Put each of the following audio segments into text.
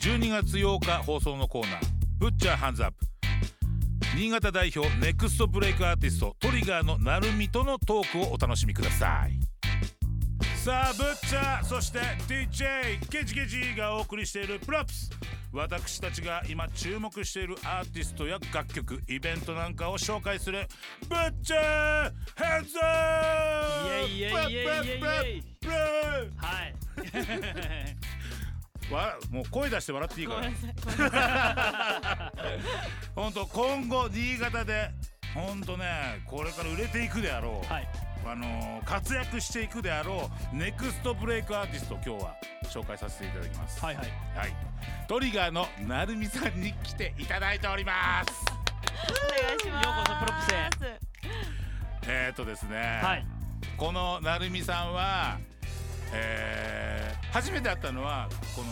12月8日放送のコーナー Butcher Hands Up 新潟代表ネクストブレイクアーティスト TRIG2ER のナルミとのトークをお楽しみください。さあ Butcher そして DJ ゲジゲジがお送りしている Props 私たちが今注目しているアーティストや楽曲イベントなんかを紹介する Butcher Hands Upップはい。わもう声出して笑っていいから本当今後新潟で本当ねこれから売れていくであろう、いはい。あのー活躍していくであろうネクストブレイクアーティスト今日は紹介させていただきますはいはい。はいトリガーのなるみさんに来ていただいておりますお願いします。ようこそプロップえー、っとですね、はい。このなるみさんはえー初めて会ったのはこの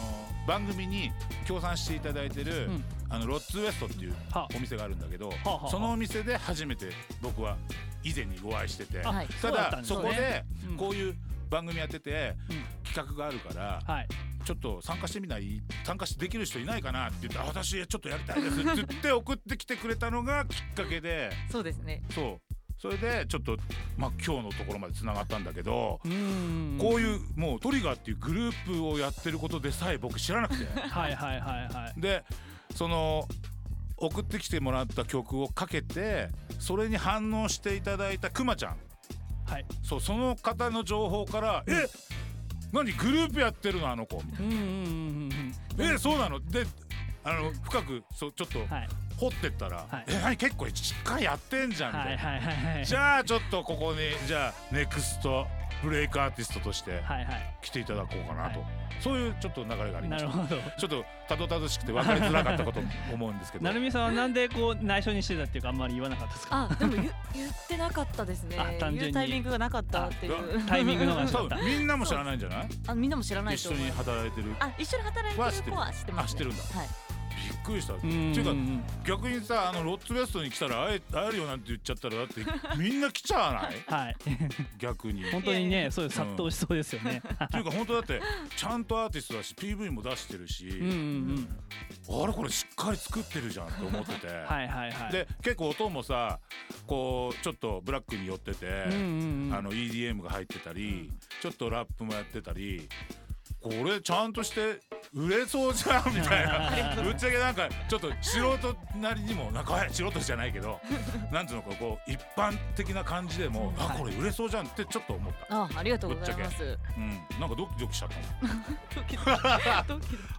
番組に協賛していただいてる、うん。あのロッツウエストっていうは。お店があるんだけど、あはあそのお店で初めて僕は以前にお会いしてて、あはいただそこでこういう番組やってて、うん。企画があるから、はい。ちょっと参加してみない参加できる人いないかなって言ってあ私ちょっとやりたいですって言って送ってきてくれたのがきっかけでそうですね。そうそれでちょっと、まあ、今日のところまでつながったんだけど。こういうもうトリガーっていうグループをやってることでさえ僕知らなくてはいはいはいはい。でその送ってきてもらった曲をかけてそれに反応していただいたくまちゃんはい。そうその方の情報から「え何グループやってるのあの子」みたいうんうんうんうんな「えそうなの?」であの深くそうちょっとうん。はい。掘ってったら「はいえ何結構しっかりやってんじゃん」みたはいいな。はいはいはい。じゃあちょっとここにじゃあネクストブレイクアーティストとしてはいはい。来ていただこうかなと、はそういうちょっと流れがありましたなるほど。ちょっとたどたどしくて分かりづらかったこと思うんですけどなるみさんはなんでこう内緒にしてたっていうかあんまり言わなかったですか？あ、でも言言ってなかったですねあ。単純に言うタイミングがなかったっていう。タイミングのが多分みんなも知らないんじゃない？あ、みんなも知らない一緒に。働いてる？あ、一緒に働いてる子は知ってます、ね。あ知ってるんだはい。びっくりしたってうんいうかん逆にさあのロッツベストに来たら会え会えるよなんて言っちゃったらだってみんな来ちゃわない？はい。逆に本当にね、そういう殺到しそうですよね。っていうか本当だってちゃんとアーティストだし PV も出してるし、うんうんうん。あれこれしっかり作ってるじゃんって思ってて、はいはいはい。で結構音もさこうちょっとブラックに寄ってて、うんうんうん。あの EDM が入ってたり、ちょっとラップもやってたりこれちゃんとして売れそうじゃんみたいな。ぶっちゃけなんかちょっと素人なりにもなんかはい素人じゃないけど なんていうのかこう一般的な感じでも、あこれ売れそうじゃんってちょっと思った、あ、ありがとうございます。うん、なんかドキドキしちゃった。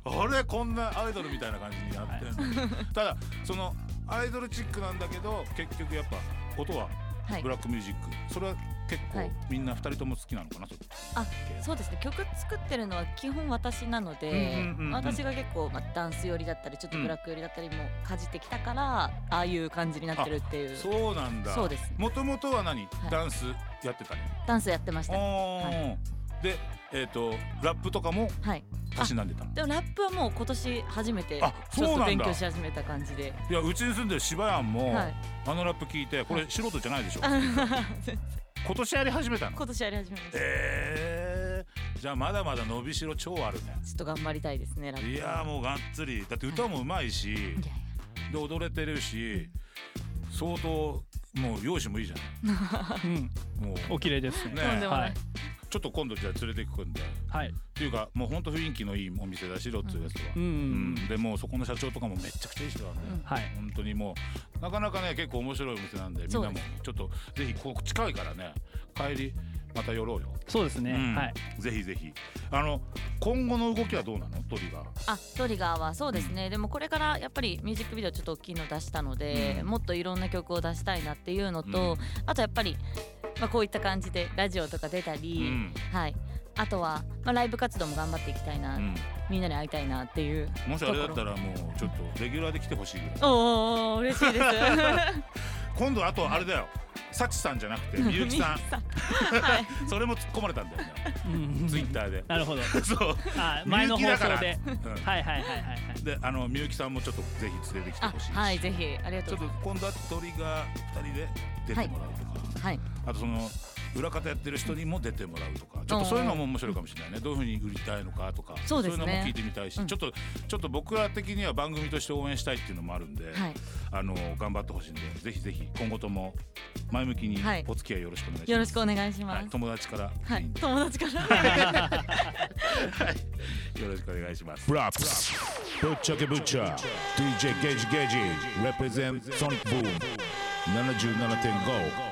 あれ？こんなアイドルみたいな感じになってんの、ただそのアイドルチックなんだけど結局やっぱ音ははい。ブ。ラックミュージック、それは結構、はい。みんな二人とも好きなのかなそあ、そうですね。曲作ってるのは基本私なので、うんうんうんうん。私が結構まあダンス寄りだったり、ちょっとブラック寄りだったりもかじってきたから、ああいう感じになってるっていう。そうなんだ。そうです。もともとは何、い。ダンスやってたりダンスやってました。でえっ、とラップとかもい。たしなんでたの？でもラップはもう今年初めてあちょ勉強し始めた感じで。いやうちに住んでる柴山も、はい。あのラップ聞いてこれ素人じゃないでしょ、今今年やり始めたの？年やり始めました。えー、じゃあまだまだ伸びしろ超あるねちょっと頑張りたいですね。いやーもうがっつりだって歌もうまいし、で踊れてるし相当もう容姿もいいじゃうん。んもうお綺麗ですね。ねとんでもないはい。ちょっと今度じゃあ連れてくんではい。っていうかもうほんと雰囲気のいいお店だしロッツウエストは。うん。う、んううん。ん。でもうそこの社長とかもめちゃくちゃいい人なんで、うん。はい。本当にもうなかなかね結構面白いお店なんでみんなもちょっとぜひここ近いからね帰りまた寄ろうよ、そうですね。うん。はい。ぜひぜひ。あの今後の動きはどうなの？トリガー。あトリガーはそうですね、でもこれからやっぱりミュージックビデオちょっと大きいの出したので、うん。もっといろんな曲を出したいなっていうのと、うん。あとやっぱり、まあ、こういった感じでラジオとか出たり、うん。はい。あとは、まあ、ライブ活動も頑張っていきたいな、うん。みんなに会いたいなっていうもしあれだったらもうちょっとレギュラーで来てほしいぐらい。おーお嬉しいです。今度あとあれだよ。サチさんじゃなくてみゆきさん。それも突っ込まれたんだよね。うん。ツイッターで。なるほど。そう。あ前の放送みゆきだから。でうん。はいはいはいはいはい。であのみゆきさんもちょっとぜひ連れてきてあほしいし。はいぜひ。ありがちょっととうございま今度は鳥が2人で出てもらうとか、すはい。あとその裏方やってる人にも出てもらうとかちょっとそういうのも面白いかもしれないね。どういうふうに売りたいのかとかそうですね。いうのも聞いてみたいし、うん。ちょっとちょっと僕ら的には番組として応援したいっていうのもあるんで、はい。あの頑張ってほしいんでぜひぜひ今後とも前向きにはい。お付き合いよろしくお願いします。よろしくお願いしはい、ます友達から、はい。よ友達から。ろしくお願いします。Props. Butcher Butcher. DJ Gage Gage. Represent Sonic Boom. 77.5